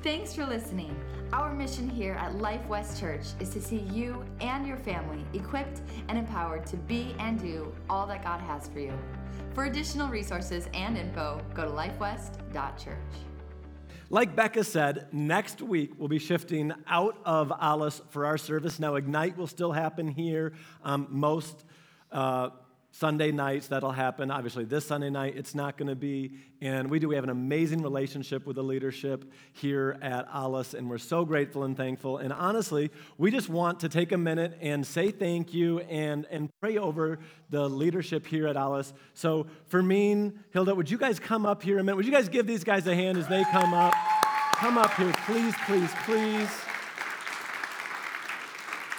Thanks for listening. Our mission here at Life West Church is to see you and your family equipped and empowered to be and do all that God has for you. For additional resources and info, go to lifewest.church. Like Becca said, next week we'll be shifting out of Alice for our service. Now, Ignite will still happen here. Um, most uh, Sunday nights that'll happen. Obviously, this Sunday night it's not going to be. And we do. We have an amazing relationship with the leadership here at Alice, and we're so grateful and thankful. And honestly, we just want to take a minute and say thank you and, and pray over the leadership here at Alice. So, Fermine, Hilda, would you guys come up here a minute? Would you guys give these guys a hand as they come up? Come up here, please, please, please.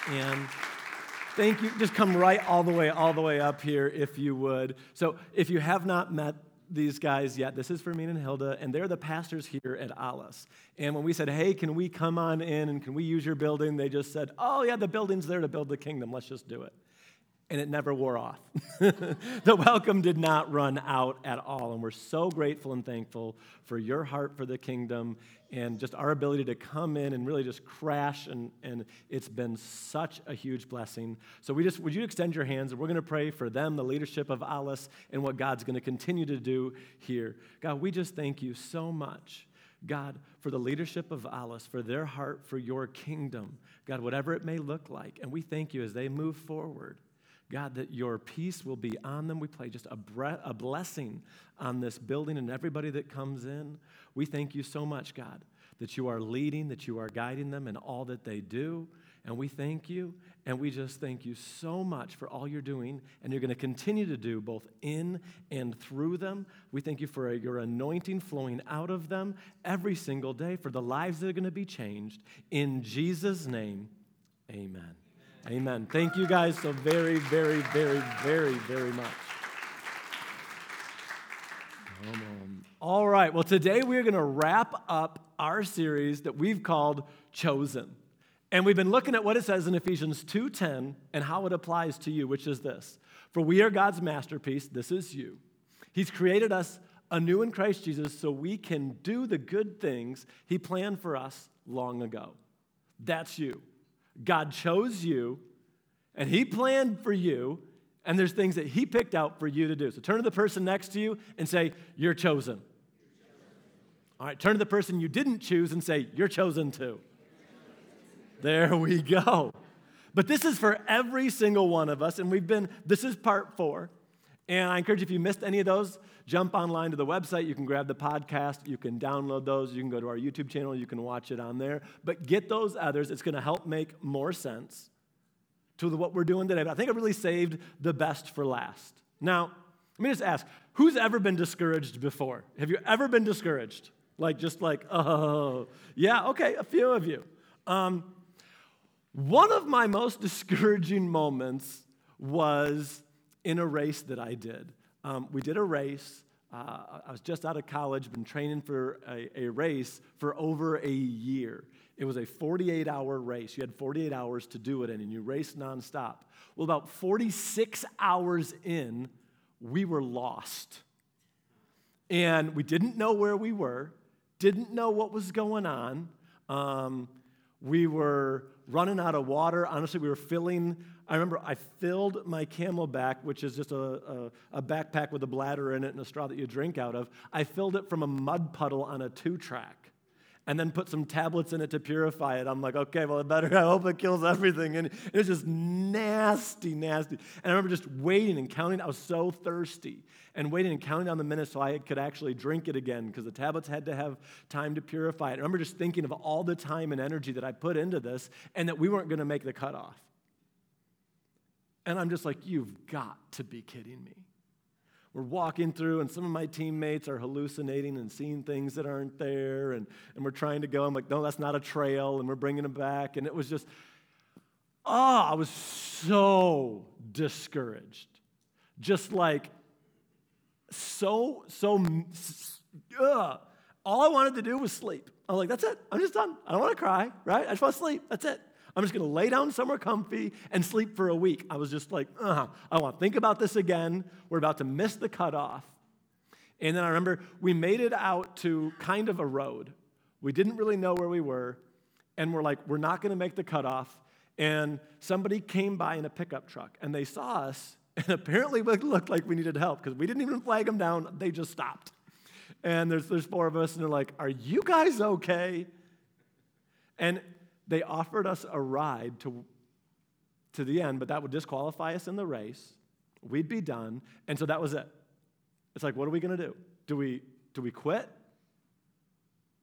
And Thank you. Just come right all the way, all the way up here if you would. So, if you have not met these guys yet, this is Fermine and Hilda, and they're the pastors here at Alice. And when we said, hey, can we come on in and can we use your building? They just said, oh, yeah, the building's there to build the kingdom. Let's just do it and it never wore off. the welcome did not run out at all. And we're so grateful and thankful for your heart for the kingdom and just our ability to come in and really just crash. And, and it's been such a huge blessing. So, we just, would you extend your hands and we're going to pray for them, the leadership of Alice, and what God's going to continue to do here. God, we just thank you so much. God, for the leadership of Alice, for their heart for your kingdom. God, whatever it may look like. And we thank you as they move forward. God, that your peace will be on them. We pray just a, a blessing on this building and everybody that comes in. We thank you so much, God, that you are leading, that you are guiding them in all that they do. And we thank you, and we just thank you so much for all you're doing, and you're going to continue to do both in and through them. We thank you for your anointing flowing out of them every single day, for the lives that are going to be changed. In Jesus' name, amen. Amen. Thank you guys so very, very, very, very, very much. All right. Well, today we're going to wrap up our series that we've called Chosen. And we've been looking at what it says in Ephesians 2:10 and how it applies to you, which is this. For we are God's masterpiece, this is you. He's created us anew in Christ Jesus so we can do the good things he planned for us long ago. That's you. God chose you and He planned for you, and there's things that He picked out for you to do. So turn to the person next to you and say, You're chosen. All right, turn to the person you didn't choose and say, You're chosen too. There we go. But this is for every single one of us, and we've been, this is part four. And I encourage you, if you missed any of those, jump online to the website. You can grab the podcast. You can download those. You can go to our YouTube channel. You can watch it on there. But get those others. It's going to help make more sense to what we're doing today. But I think I really saved the best for last. Now, let me just ask who's ever been discouraged before? Have you ever been discouraged? Like, just like, oh, yeah, okay, a few of you. Um, one of my most discouraging moments was in a race that I did. Um, we did a race. Uh, I was just out of college, been training for a, a race for over a year. It was a 48 hour race. You had 48 hours to do it in, and you raced nonstop. Well, about 46 hours in, we were lost. And we didn't know where we were, didn't know what was going on. Um, we were running out of water. Honestly, we were filling I remember I filled my CamelBak, which is just a, a, a, backpack with a bladder in it and a straw that you drink out of. I filled it from a mud puddle on a two track and then put some tablets in it to purify it. I'm like, okay, well, it better, I hope it kills everything. And it was just nasty, nasty. And I remember just waiting and counting. I was so thirsty and waiting and counting down the minutes so I could actually drink it again because the tablets had to have time to purify it. I remember just thinking of all the time and energy that I put into this and that we weren't going to make the cutoff. And I'm just like, you've got to be kidding me. We're walking through, and some of my teammates are hallucinating and seeing things that aren't there, and, and we're trying to go. I'm like, no, that's not a trail, and we're bringing them back. And it was just, oh, I was so discouraged. Just like, so, so, ugh. all I wanted to do was sleep. I'm like, that's it. I'm just done. I don't want to cry, right? I just want to sleep. That's it. I'm just going to lay down somewhere comfy and sleep for a week. I was just like, uh I want to think about this again. We're about to miss the cutoff. And then I remember we made it out to kind of a road We didn't really know where we were, and we're like, we're not going to make the cutoff. And somebody came by in a pickup truck, and they saw us, and apparently it looked like we needed help because we didn't even flag them down. They just stopped. And there's, there's four of us, and they're like, Are you guys okay? And they offered us a ride to, to the end, but that would disqualify us in the race. We'd be done. And so that was it. It's like, what are we going to do? Do we, do we quit?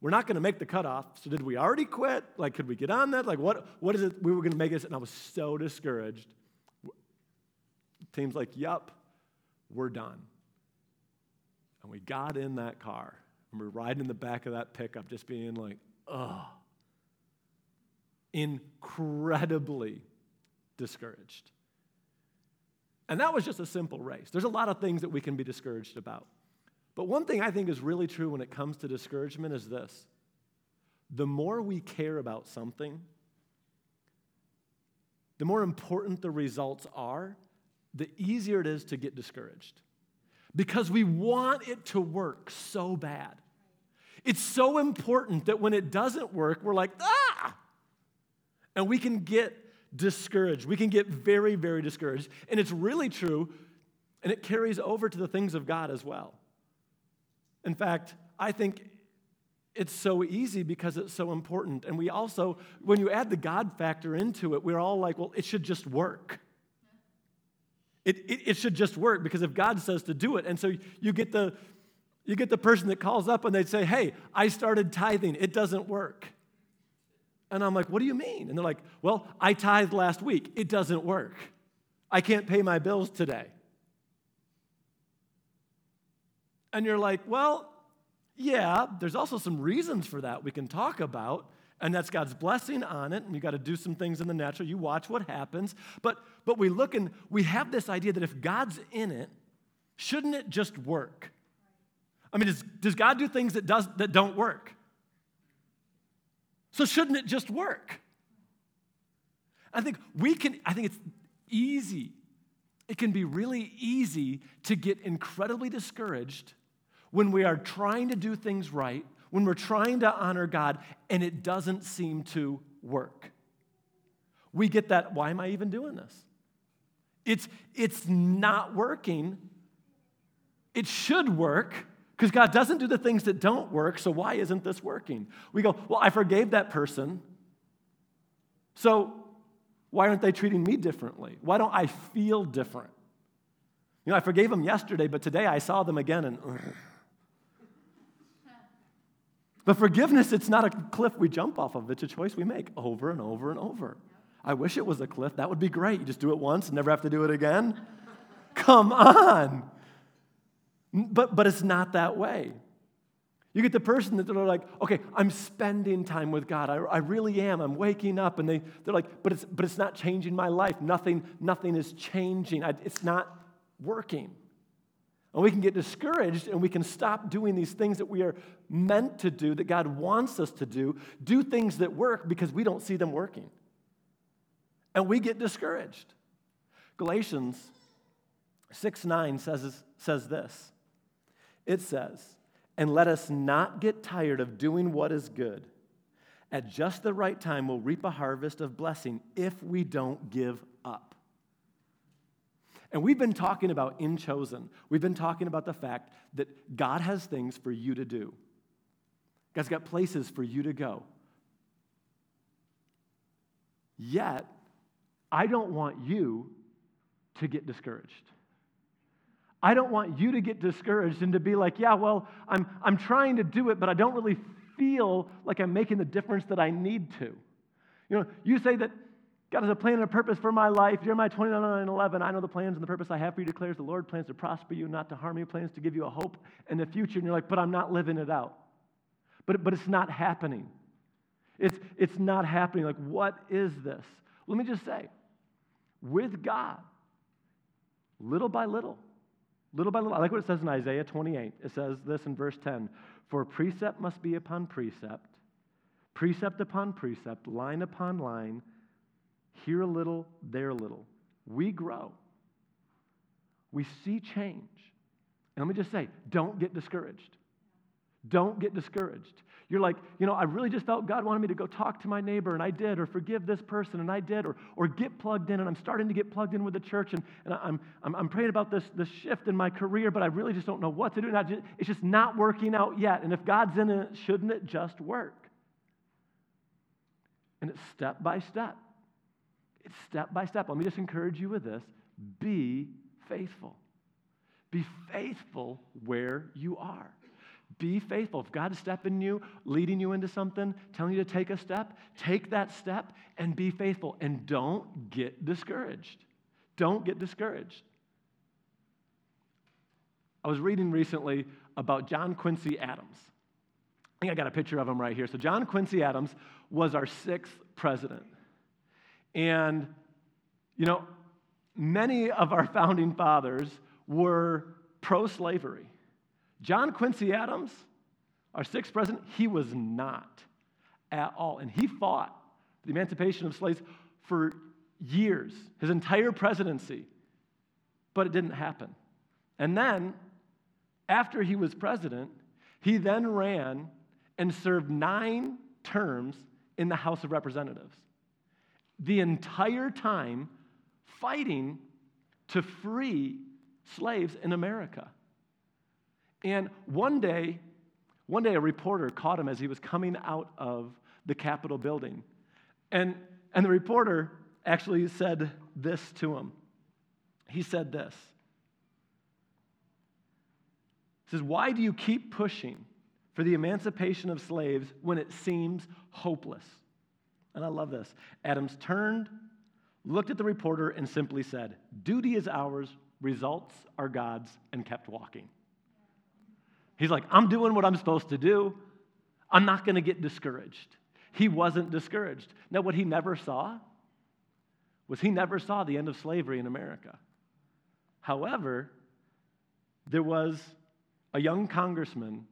We're not going to make the cutoff. So did we already quit? Like, could we get on that? Like, what, what is it we were going to make it? And I was so discouraged. Team's like, yup, we're done. And we got in that car and we're riding in the back of that pickup, just being like, oh, incredibly discouraged. And that was just a simple race. There's a lot of things that we can be discouraged about. But one thing I think is really true when it comes to discouragement is this the more we care about something, the more important the results are, the easier it is to get discouraged. Because we want it to work so bad. It's so important that when it doesn't work, we're like, ah! And we can get discouraged. We can get very, very discouraged. And it's really true, and it carries over to the things of God as well. In fact, I think it's so easy because it's so important. And we also, when you add the God factor into it, we're all like, well, it should just work. It, it, it, should just work because if God says to do it, and so you get the you get the person that calls up and they say, Hey, I started tithing, it doesn't work. And I'm like, What do you mean? And they're like, Well, I tithed last week, it doesn't work. I can't pay my bills today. And you're like, well, yeah, there's also some reasons for that we can talk about, and that's God's blessing on it, and you got to do some things in the natural. You watch what happens. But but we look and we have this idea that if God's in it, shouldn't it just work? I mean, does, does God do things that does that don't work? So shouldn't it just work? I think we can, I think it's easy. It can be really easy to get incredibly discouraged when we are trying to do things right, when we're trying to honor God, and it doesn't seem to work. We get that, why am I even doing this? It's, it's not working. It should work because God doesn't do the things that don't work, so why isn't this working? We go, well, I forgave that person, so why aren't they treating me differently? Why don't I feel different? You know, I forgave them yesterday, but today I saw them again and. But forgiveness, it's not a cliff we jump off of, it's a choice we make over and over and over. I wish it was a cliff. That would be great. You just do it once and never have to do it again. Come on. But, but it's not that way. You get the person that they're like, okay, I'm spending time with God. I, I really am. I'm waking up. And they, they're like, but it's, but it's not changing my life. Nothing, nothing is changing. I, it's not working. And we can get discouraged and we can stop doing these things that we are meant to do, that God wants us to do, do things that work because we don't see them working. And we get discouraged. Galatians 6 9 says, says this it says, And let us not get tired of doing what is good. At just the right time, we'll reap a harvest of blessing if we don't give up. And we've been talking about in chosen, we've been talking about the fact that God has things for you to do. God's got places for you to go. Yet, I don't want you to get discouraged. I don't want you to get discouraged and to be like, yeah, well, I'm, I'm trying to do it, but I don't really feel like I'm making the difference that I need to. You know, you say that God has a plan and a purpose for my life. Jeremiah 29 and 11. I know the plans and the purpose I have for you, declares the Lord. Plans to prosper you, not to harm you, plans to give you a hope in the future. And you're like, but I'm not living it out. But, but it's not happening. It's, it's not happening. Like, what is this? Let me just say, with God, little by little, little by little, I like what it says in Isaiah 28. It says this in verse 10 For precept must be upon precept, precept upon precept, line upon line here a little, there a little. We grow. We see change. And let me just say don't get discouraged. Don't get discouraged. You're like, you know, I really just felt God wanted me to go talk to my neighbor, and I did, or forgive this person, and I did, or, or get plugged in, and I'm starting to get plugged in with the church, and, and I'm, I'm, I'm praying about this, this shift in my career, but I really just don't know what to do. Just, it's just not working out yet. And if God's in it, shouldn't it just work? And it's step by step. It's step by step. Let me just encourage you with this be faithful. Be faithful where you are. Be faithful. If God is stepping you, leading you into something, telling you to take a step, take that step and be faithful. And don't get discouraged. Don't get discouraged. I was reading recently about John Quincy Adams. I think I got a picture of him right here. So, John Quincy Adams was our sixth president. And, you know, many of our founding fathers were pro slavery. John Quincy Adams, our sixth president, he was not at all. And he fought the emancipation of slaves for years, his entire presidency, but it didn't happen. And then, after he was president, he then ran and served nine terms in the House of Representatives. The entire time fighting to free slaves in America. And one day, one day a reporter caught him as he was coming out of the Capitol building. And, and the reporter actually said this to him. He said this. He says, Why do you keep pushing for the emancipation of slaves when it seems hopeless? And I love this. Adams turned, looked at the reporter, and simply said, Duty is ours, results are God's, and kept walking. He's like, I'm doing what I'm supposed to do. I'm not going to get discouraged. He wasn't discouraged. Now, what he never saw was he never saw the end of slavery in America. However, there was a young congressman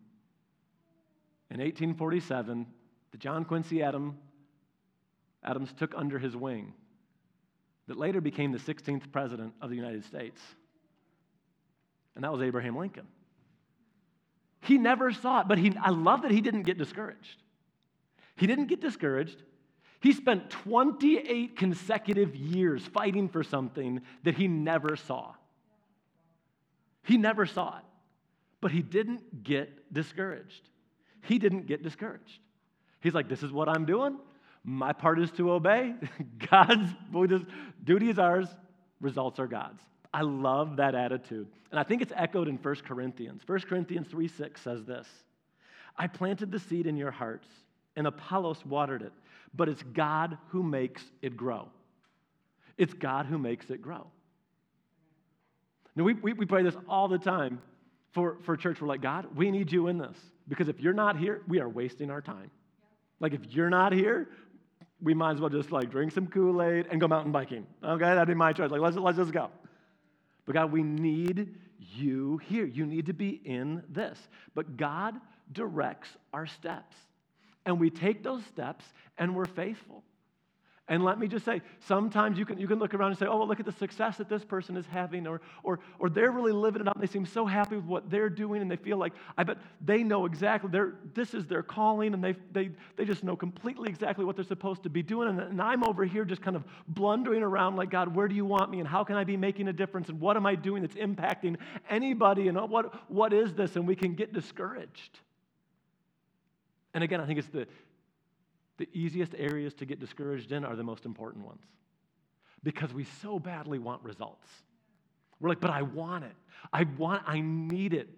in 1847 that John Quincy Adams, Adams took under his wing that later became the 16th president of the United States. And that was Abraham Lincoln. He never saw it, but he, I love that he didn't get discouraged. He didn't get discouraged. He spent 28 consecutive years fighting for something that he never saw. He never saw it, but he didn't get discouraged. He didn't get discouraged. He's like, This is what I'm doing. My part is to obey. God's duty is ours, results are God's. I love that attitude. And I think it's echoed in 1 Corinthians. 1 Corinthians 3 6 says this I planted the seed in your hearts, and Apollos watered it, but it's God who makes it grow. It's God who makes it grow. Now, we, we, we pray this all the time for, for church. We're like, God, we need you in this. Because if you're not here, we are wasting our time. Like, if you're not here, we might as well just like drink some Kool Aid and go mountain biking. Okay, that'd be my choice. Like, let's, let's just go. But God, we need you here. You need to be in this. But God directs our steps. And we take those steps and we're faithful. And let me just say, sometimes you can, you can look around and say, oh, well, look at the success that this person is having, or, or, or they're really living it up, and they seem so happy with what they're doing, and they feel like, I bet they know exactly, this is their calling, and they, they, they just know completely exactly what they're supposed to be doing. And, and I'm over here just kind of blundering around like, God, where do you want me, and how can I be making a difference, and what am I doing that's impacting anybody, and what, what is this? And we can get discouraged. And again, I think it's the, the easiest areas to get discouraged in are the most important ones because we so badly want results. We're like, but I want it. I want, I need it.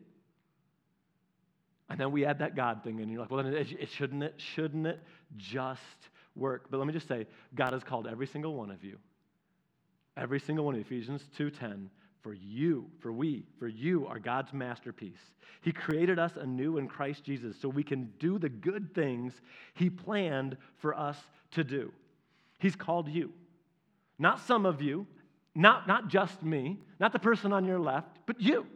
And then we add that God thing, and you're like, well, then it, it shouldn't it, shouldn't it just work? But let me just say, God has called every single one of you, every single one of Ephesians 2:10, for you, for we, for you are God's masterpiece. He created us anew in Christ Jesus so we can do the good things He planned for us to do. He's called you. Not some of you, not, not just me, not the person on your left, but you.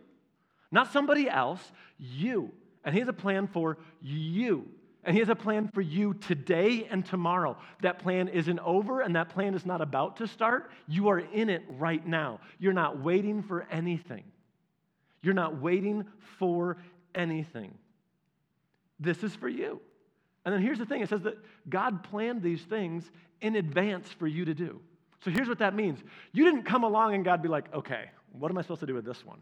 Not somebody else, you. And He has a plan for you. And He has a plan for you today and tomorrow. That plan isn't over and that plan is not about to start. You are in it right now. You're not waiting for anything. You're not waiting for anything. This is for you. And then here's the thing it says that God planned these things in advance for you to do. So here's what that means you didn't come along and God be like, okay, what am I supposed to do with this one?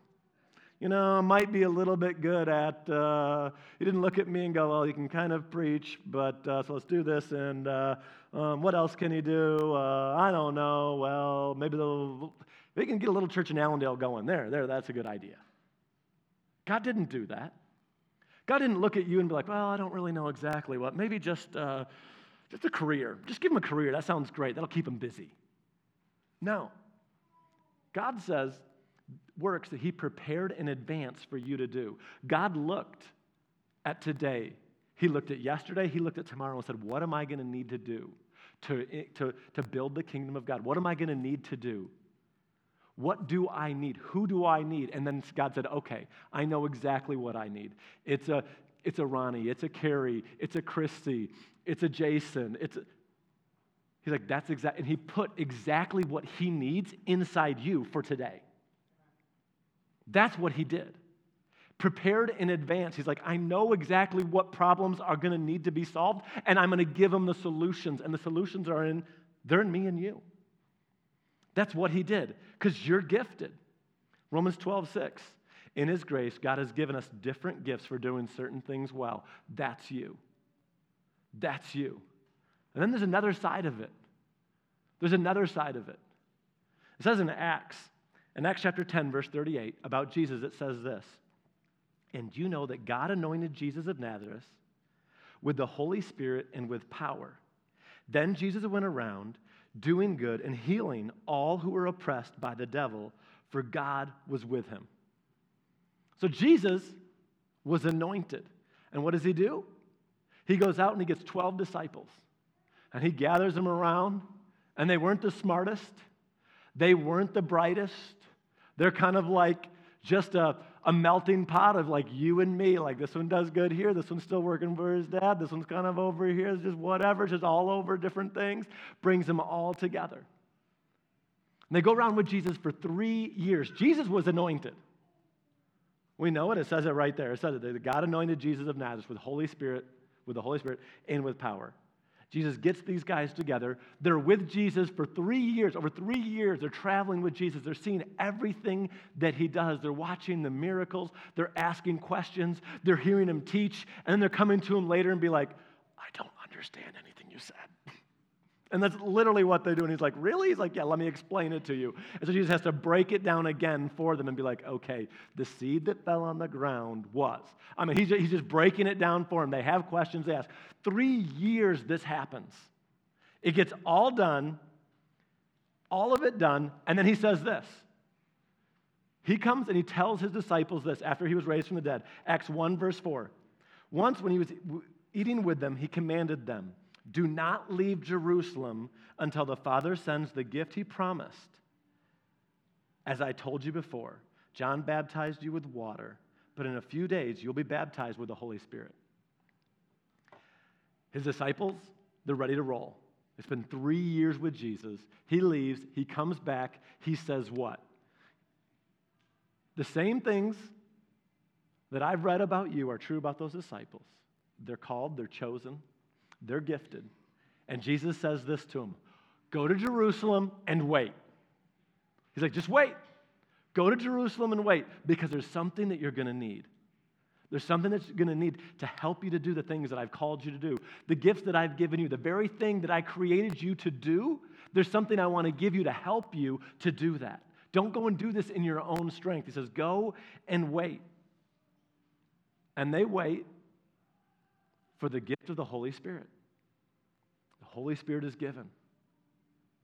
You know, might be a little bit good at, uh, he didn't look at me and go, well, you can kind of preach, but uh, so let's do this. And uh, um, what else can he do? Uh, I don't know. Well, maybe they'll, they can get a little church in Allendale going. There, there, that's a good idea. God didn't do that. God didn't look at you and be like, well, I don't really know exactly what. Maybe just, uh, just a career. Just give him a career. That sounds great. That'll keep him busy. No. God says works that he prepared in advance for you to do. God looked at today. He looked at yesterday. He looked at tomorrow and said, What am I going to need to do to, to, to build the kingdom of God? What am I going to need to do? What do I need? Who do I need? And then God said, Okay, I know exactly what I need. It's a, it's a Ronnie, it's a Carrie, it's a Christy, it's a Jason, it's a, He's like, that's exact. And he put exactly what he needs inside you for today. That's what he did. Prepared in advance. He's like, I know exactly what problems are going to need to be solved, and I'm going to give them the solutions. And the solutions are in, they're in me and you. That's what he did, because you're gifted. Romans 12, 6. In his grace, God has given us different gifts for doing certain things well. That's you. That's you. And then there's another side of it. There's another side of it. It says in Acts, in Acts chapter 10, verse 38, about Jesus, it says this And you know that God anointed Jesus of Nazareth with the Holy Spirit and with power. Then Jesus went around doing good and healing all who were oppressed by the devil, for God was with him. So Jesus was anointed. And what does he do? He goes out and he gets 12 disciples and he gathers them around and they weren't the smartest, they weren't the brightest. They're kind of like just a, a melting pot of like you and me. Like this one does good here, this one's still working for his dad, this one's kind of over here, it's just whatever, just all over different things, brings them all together. And they go around with Jesus for three years. Jesus was anointed. We know it. It says it right there. It says it. God anointed Jesus of Nazareth with Holy Spirit, with the Holy Spirit, and with power. Jesus gets these guys together. They're with Jesus for three years. Over three years, they're traveling with Jesus. They're seeing everything that he does. They're watching the miracles. They're asking questions. They're hearing him teach. And then they're coming to him later and be like, I don't understand anything you said. And that's literally what they do. And he's like, Really? He's like, Yeah, let me explain it to you. And so Jesus has to break it down again for them and be like, Okay, the seed that fell on the ground was. I mean, he's, he's just breaking it down for them. They have questions they ask. Three years this happens. It gets all done, all of it done, and then he says this. He comes and he tells his disciples this after he was raised from the dead. Acts 1, verse 4. Once, when he was eating with them, he commanded them do not leave Jerusalem until the Father sends the gift he promised. As I told you before, John baptized you with water, but in a few days you'll be baptized with the Holy Spirit. His disciples, they're ready to roll. It's been three years with Jesus. He leaves, he comes back, he says what? The same things that I've read about you are true about those disciples. They're called, they're chosen, they're gifted. And Jesus says this to them Go to Jerusalem and wait. He's like, just wait. Go to Jerusalem and wait because there's something that you're going to need. There's something that you're going to need to help you to do the things that I've called you to do. The gifts that I've given you, the very thing that I created you to do, there's something I want to give you to help you to do that. Don't go and do this in your own strength. He says, Go and wait. And they wait for the gift of the Holy Spirit. The Holy Spirit is given.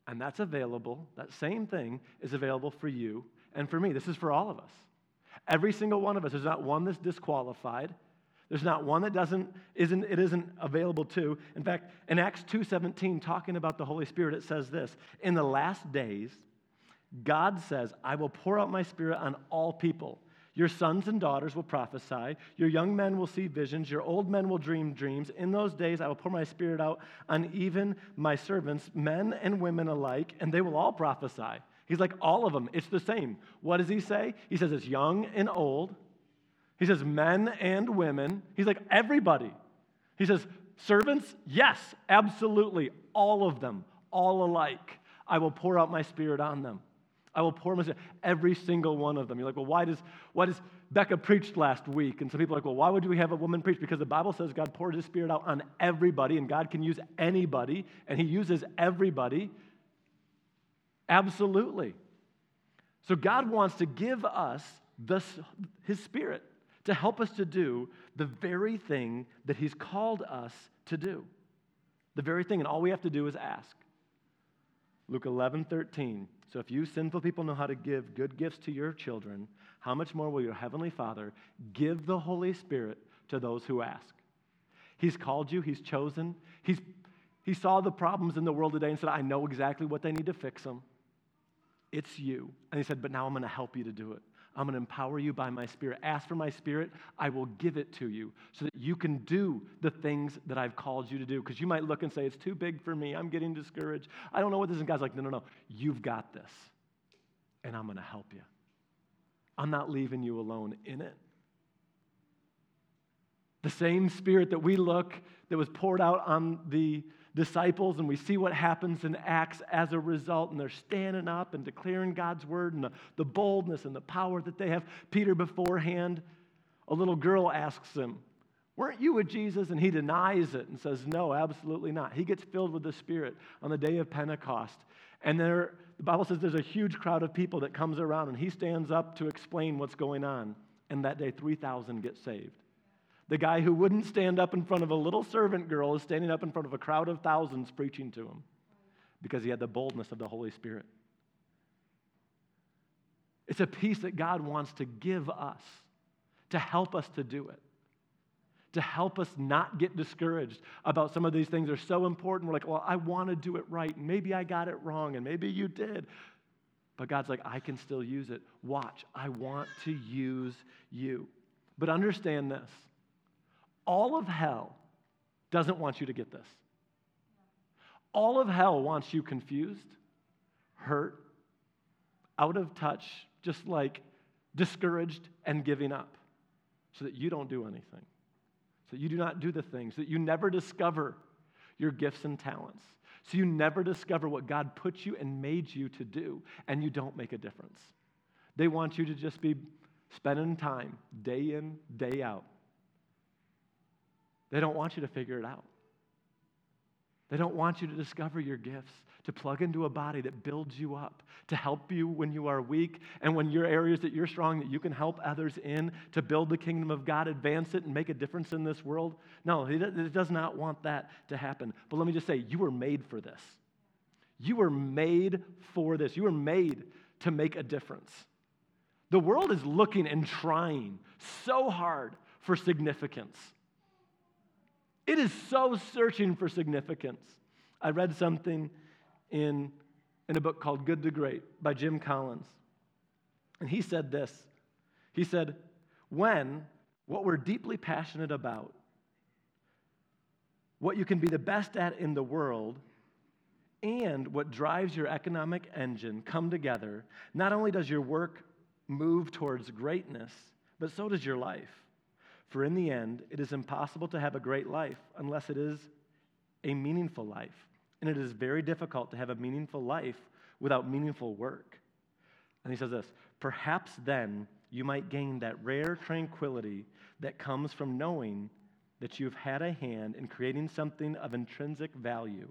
And that's available, that same thing is available for you and for me. This is for all of us. Every single one of us. There's not one that's disqualified. There's not one that doesn't isn't it isn't available to. In fact, in Acts 2:17 talking about the Holy Spirit it says this, in the last days God says, I will pour out my spirit on all people. Your sons and daughters will prophesy. Your young men will see visions. Your old men will dream dreams. In those days, I will pour my spirit out on even my servants, men and women alike, and they will all prophesy. He's like, all of them. It's the same. What does he say? He says it's young and old. He says men and women. He's like, everybody. He says, Servants, yes, absolutely, all of them, all alike. I will pour out my spirit on them. I will pour my spirit, every single one of them. You're like, well, why does, why does Becca preached last week? And some people are like, well, why would we have a woman preach? Because the Bible says God poured his spirit out on everybody, and God can use anybody, and he uses everybody. Absolutely. So God wants to give us this, his spirit to help us to do the very thing that he's called us to do. The very thing, and all we have to do is ask. Luke 11, 13. So if you sinful people know how to give good gifts to your children, how much more will your heavenly Father give the Holy Spirit to those who ask? He's called you, He's chosen. He's, he saw the problems in the world today and said, I know exactly what they need to fix them. It's you. And He said, But now I'm going to help you to do it. I'm going to empower you by my spirit. Ask for my spirit, I will give it to you so that you can do the things that I've called you to do. Because you might look and say, It's too big for me. I'm getting discouraged. I don't know what this is. And God's like, No, no, no. You've got this. And I'm going to help you. I'm not leaving you alone in it. The same spirit that we look, that was poured out on the disciples and we see what happens in Acts as a result, and they're standing up and declaring God's word and the, the boldness and the power that they have. Peter, beforehand, a little girl asks him, Weren't you with Jesus? And he denies it and says, No, absolutely not. He gets filled with the Spirit on the day of Pentecost. And there, the Bible says there's a huge crowd of people that comes around, and he stands up to explain what's going on. And that day, 3,000 get saved. The guy who wouldn't stand up in front of a little servant girl is standing up in front of a crowd of thousands preaching to him because he had the boldness of the Holy Spirit. It's a peace that God wants to give us to help us to do it, to help us not get discouraged about some of these things are so important. We're like, well, I want to do it right. And maybe I got it wrong, and maybe you did. But God's like, I can still use it. Watch, I want to use you. But understand this all of hell doesn't want you to get this. All of hell wants you confused, hurt, out of touch, just like discouraged and giving up, so that you don't do anything, so you do not do the things, that you never discover your gifts and talents, so you never discover what God put you and made you to do, and you don't make a difference. They want you to just be spending time day in, day out, they don't want you to figure it out. They don't want you to discover your gifts, to plug into a body that builds you up, to help you when you are weak, and when your areas that you're strong, that you can help others in, to build the kingdom of God, advance it, and make a difference in this world. No, it does not want that to happen. But let me just say, you were made for this. You were made for this. You were made to make a difference. The world is looking and trying so hard for significance. It is so searching for significance. I read something in, in a book called Good to Great by Jim Collins. And he said this He said, When what we're deeply passionate about, what you can be the best at in the world, and what drives your economic engine come together, not only does your work move towards greatness, but so does your life. For in the end, it is impossible to have a great life unless it is a meaningful life. And it is very difficult to have a meaningful life without meaningful work. And he says this Perhaps then you might gain that rare tranquility that comes from knowing that you've had a hand in creating something of intrinsic value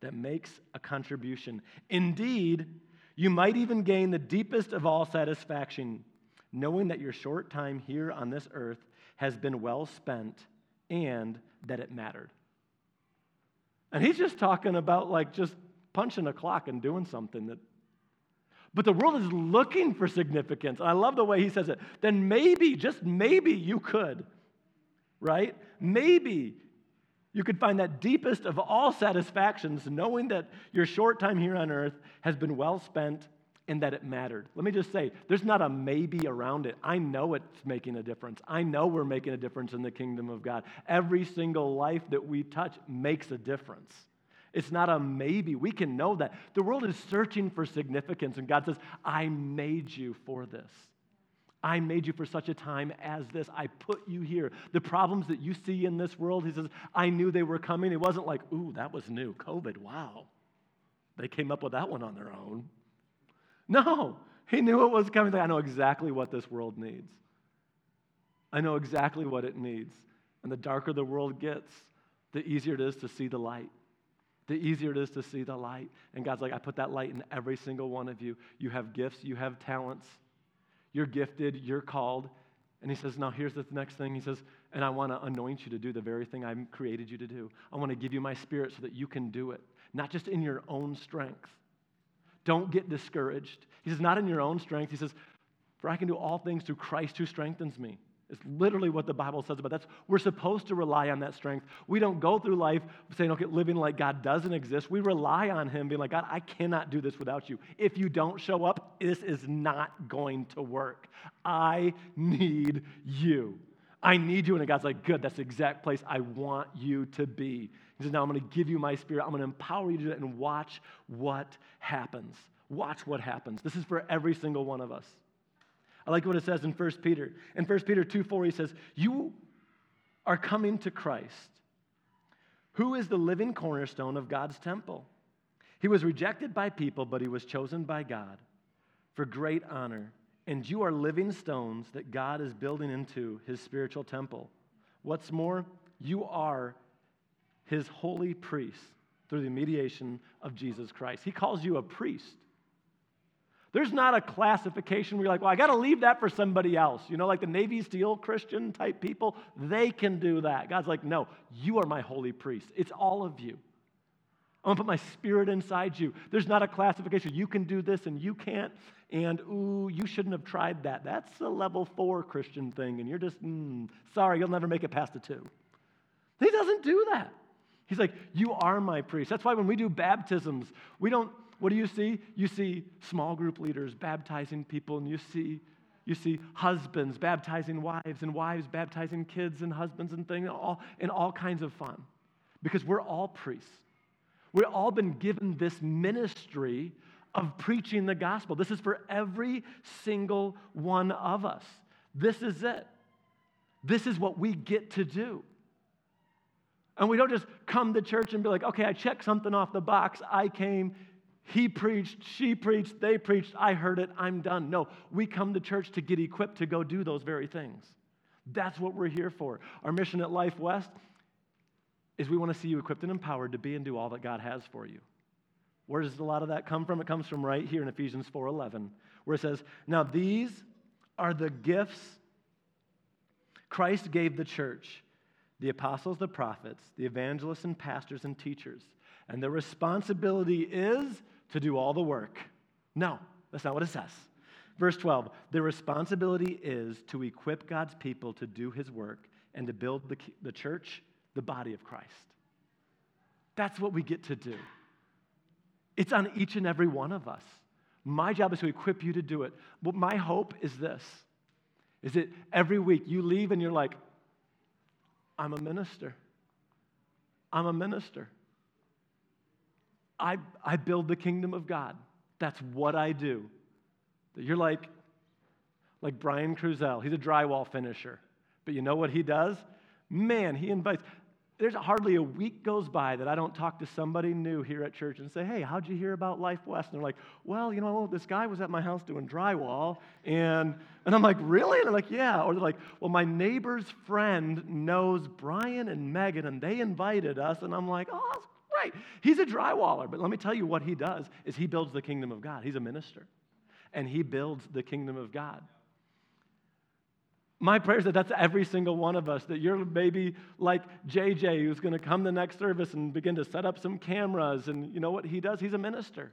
that makes a contribution. Indeed, you might even gain the deepest of all satisfaction, knowing that your short time here on this earth has been well spent and that it mattered. And he's just talking about like just punching a clock and doing something that but the world is looking for significance. And I love the way he says it. Then maybe, just maybe you could, right? Maybe you could find that deepest of all satisfactions, knowing that your short time here on earth has been well spent and that it mattered. Let me just say, there's not a maybe around it. I know it's making a difference. I know we're making a difference in the kingdom of God. Every single life that we touch makes a difference. It's not a maybe. We can know that. The world is searching for significance, and God says, I made you for this. I made you for such a time as this. I put you here. The problems that you see in this world, he says, I knew they were coming. It wasn't like, ooh, that was new. COVID, wow. They came up with that one on their own. No, he knew it was coming. I know exactly what this world needs. I know exactly what it needs. And the darker the world gets, the easier it is to see the light. The easier it is to see the light. And God's like, I put that light in every single one of you. You have gifts, you have talents. You're gifted, you're called. And he says, Now here's the next thing. He says, And I want to anoint you to do the very thing I created you to do. I want to give you my spirit so that you can do it, not just in your own strength. Don't get discouraged. He says, Not in your own strength. He says, For I can do all things through Christ who strengthens me. It's literally what the Bible says about that. We're supposed to rely on that strength. We don't go through life saying, okay, living like God doesn't exist. We rely on Him, being like, God, I cannot do this without you. If you don't show up, this is not going to work. I need you. I need you. And God's like, good, that's the exact place I want you to be. He says, now I'm going to give you my spirit. I'm going to empower you to do that and watch what happens. Watch what happens. This is for every single one of us. I like what it says in 1 Peter. In 1 Peter 2 4, he says, You are coming to Christ, who is the living cornerstone of God's temple. He was rejected by people, but he was chosen by God for great honor. And you are living stones that God is building into his spiritual temple. What's more, you are his holy priest through the mediation of Jesus Christ. He calls you a priest. There's not a classification where you're like, well, I got to leave that for somebody else. You know, like the Navy SEAL Christian type people, they can do that. God's like, no, you are my holy priest. It's all of you. I'm going to put my spirit inside you. There's not a classification. You can do this and you can't. And, ooh, you shouldn't have tried that. That's a level four Christian thing. And you're just, mm, sorry, you'll never make it past a two. He doesn't do that. He's like, you are my priest. That's why when we do baptisms, we don't what do you see? You see small group leaders baptizing people, and you see, you see husbands baptizing wives, and wives baptizing kids, and husbands and things, all, and all kinds of fun. Because we're all priests. We've all been given this ministry of preaching the gospel. This is for every single one of us. This is it. This is what we get to do. And we don't just come to church and be like, okay, I checked something off the box. I came he preached, she preached, they preached, I heard it, I'm done. No, we come to church to get equipped to go do those very things. That's what we're here for. Our mission at Life West is we want to see you equipped and empowered to be and do all that God has for you. Where does a lot of that come from? It comes from right here in Ephesians 4:11, where it says, "Now these are the gifts Christ gave the church, the apostles, the prophets, the evangelists and pastors and teachers. And their responsibility is to do all the work. No, that's not what it says. Verse 12 the responsibility is to equip God's people to do his work and to build the, the church, the body of Christ. That's what we get to do. It's on each and every one of us. My job is to equip you to do it. But my hope is this is that every week you leave and you're like, I'm a minister. I'm a minister. I, I build the kingdom of God. That's what I do. You're like, like Brian Cruzel. He's a drywall finisher. But you know what he does? Man, he invites. There's hardly a week goes by that I don't talk to somebody new here at church and say, hey, how'd you hear about Life West? And they're like, well, you know, this guy was at my house doing drywall. And, and I'm like, really? And they're like, yeah. Or they're like, well, my neighbor's friend knows Brian and Megan, and they invited us. And I'm like, oh, that's right. He's a drywaller, but let me tell you what he does is he builds the kingdom of God. He's a minister, and he builds the kingdom of God. My prayer is that that's every single one of us, that you're maybe like JJ, who's going to come the next service and begin to set up some cameras. And you know what he does? He's a minister.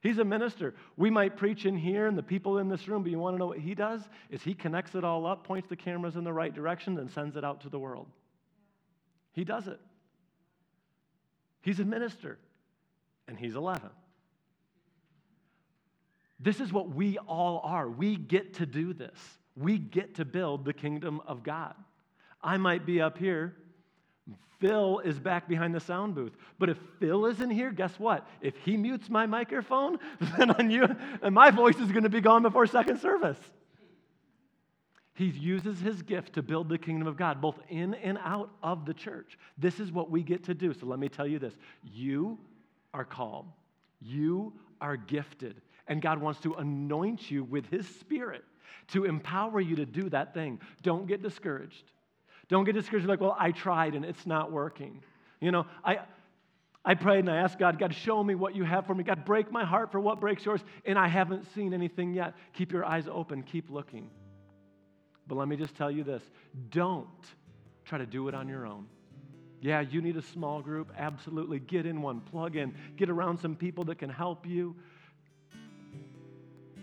He's a minister. We might preach in here and the people in this room, but you want to know what he does? Is he connects it all up, points the cameras in the right direction, and sends it out to the world. He does it. He's a minister, and he's 11. This is what we all are. We get to do this. We get to build the kingdom of God. I might be up here. Phil is back behind the sound booth. But if Phil isn't here, guess what? If he mutes my microphone, then on you, and my voice is going to be gone before second service. He uses his gift to build the kingdom of God, both in and out of the church. This is what we get to do. So let me tell you this you are called, you are gifted, and God wants to anoint you with his spirit to empower you to do that thing. Don't get discouraged. Don't get discouraged like, well, I tried and it's not working. You know, I, I prayed and I asked God, God, show me what you have for me. God, break my heart for what breaks yours. And I haven't seen anything yet. Keep your eyes open, keep looking. But let me just tell you this don't try to do it on your own. Yeah, you need a small group. Absolutely. Get in one, plug in, get around some people that can help you.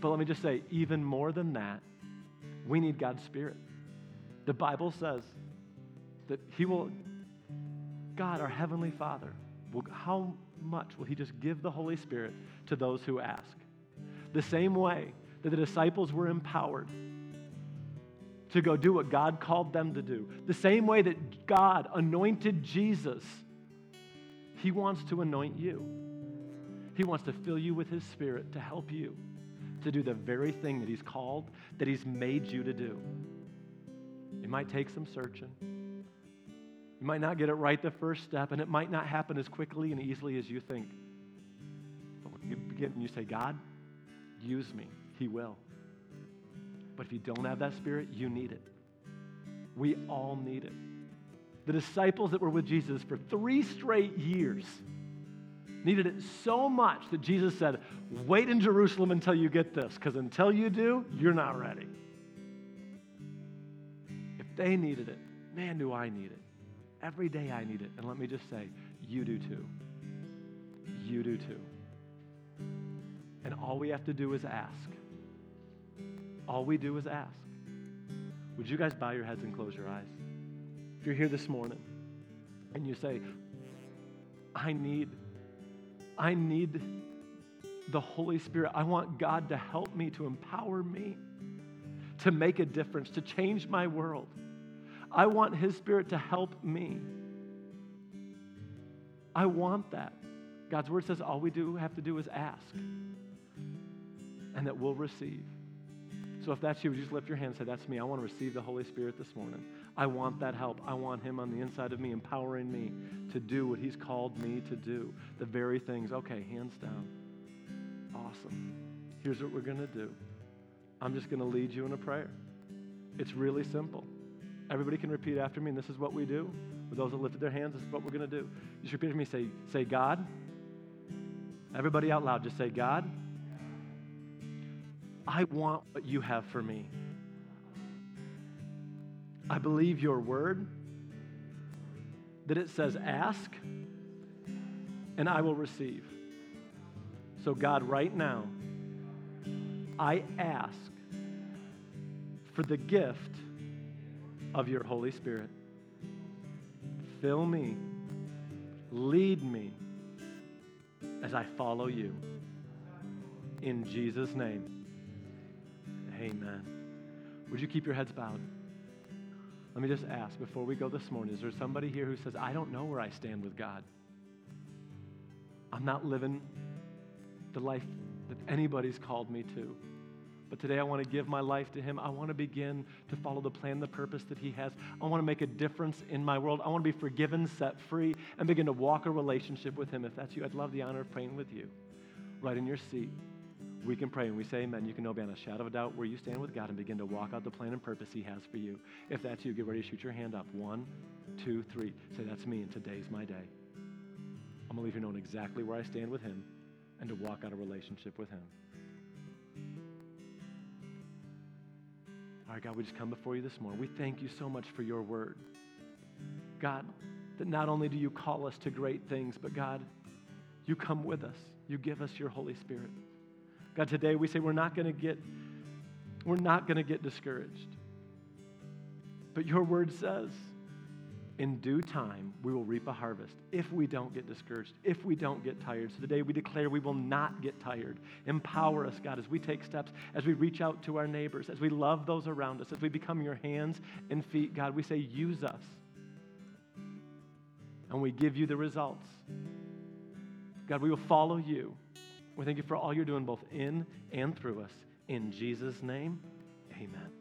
But let me just say, even more than that, we need God's Spirit. The Bible says that He will, God, our Heavenly Father, will, how much will He just give the Holy Spirit to those who ask? The same way that the disciples were empowered to go do what God called them to do. The same way that God anointed Jesus, He wants to anoint you. He wants to fill you with His Spirit to help you to do the very thing that He's called, that He's made you to do. It might take some searching. You might not get it right the first step, and it might not happen as quickly and easily as you think. But when you begin and you say, God, use me, He will. But if you don't have that spirit, you need it. We all need it. The disciples that were with Jesus for three straight years needed it so much that Jesus said, Wait in Jerusalem until you get this, because until you do, you're not ready. If they needed it, man, do I need it. Every day I need it. And let me just say, you do too. You do too. And all we have to do is ask. All we do is ask. Would you guys bow your heads and close your eyes? If you're here this morning and you say, I need, I need the Holy Spirit. I want God to help me, to empower me, to make a difference, to change my world. I want His Spirit to help me. I want that. God's Word says all we do have to do is ask, and that we'll receive. So if that's you, just lift your hand and say, That's me. I want to receive the Holy Spirit this morning. I want that help. I want Him on the inside of me, empowering me to do what He's called me to do. The very things. Okay, hands down. Awesome. Here's what we're going to do I'm just going to lead you in a prayer. It's really simple. Everybody can repeat after me, and this is what we do. For those that lifted their hands, this is what we're going to do. Just repeat after me. Say, say, God. Everybody out loud, just say, God. I want what you have for me. I believe your word that it says, ask and I will receive. So, God, right now, I ask for the gift of your Holy Spirit. Fill me, lead me as I follow you. In Jesus' name. Amen. Would you keep your heads bowed? Let me just ask before we go this morning is there somebody here who says, I don't know where I stand with God? I'm not living the life that anybody's called me to. But today I want to give my life to Him. I want to begin to follow the plan, the purpose that He has. I want to make a difference in my world. I want to be forgiven, set free, and begin to walk a relationship with Him. If that's you, I'd love the honor of praying with you right in your seat we can pray and we say amen. You can know beyond a shadow of a doubt where you stand with God and begin to walk out the plan and purpose He has for you. If that's you, get ready to shoot your hand up. One, two, three. Say, That's me, and today's my day. I'm going to leave you knowing exactly where I stand with Him and to walk out a relationship with Him. All right, God, we just come before you this morning. We thank you so much for your word. God, that not only do you call us to great things, but God, you come with us. You give us your Holy Spirit. God, today we say we're not going to get we're not going to get discouraged. But your word says, in due time, we will reap a harvest if we don't get discouraged, if we don't get tired. So today we declare we will not get tired. Empower us, God, as we take steps, as we reach out to our neighbors, as we love those around us, as we become your hands and feet. God, we say, use us. And we give you the results. God, we will follow you. We thank you for all you're doing both in and through us. In Jesus' name, amen.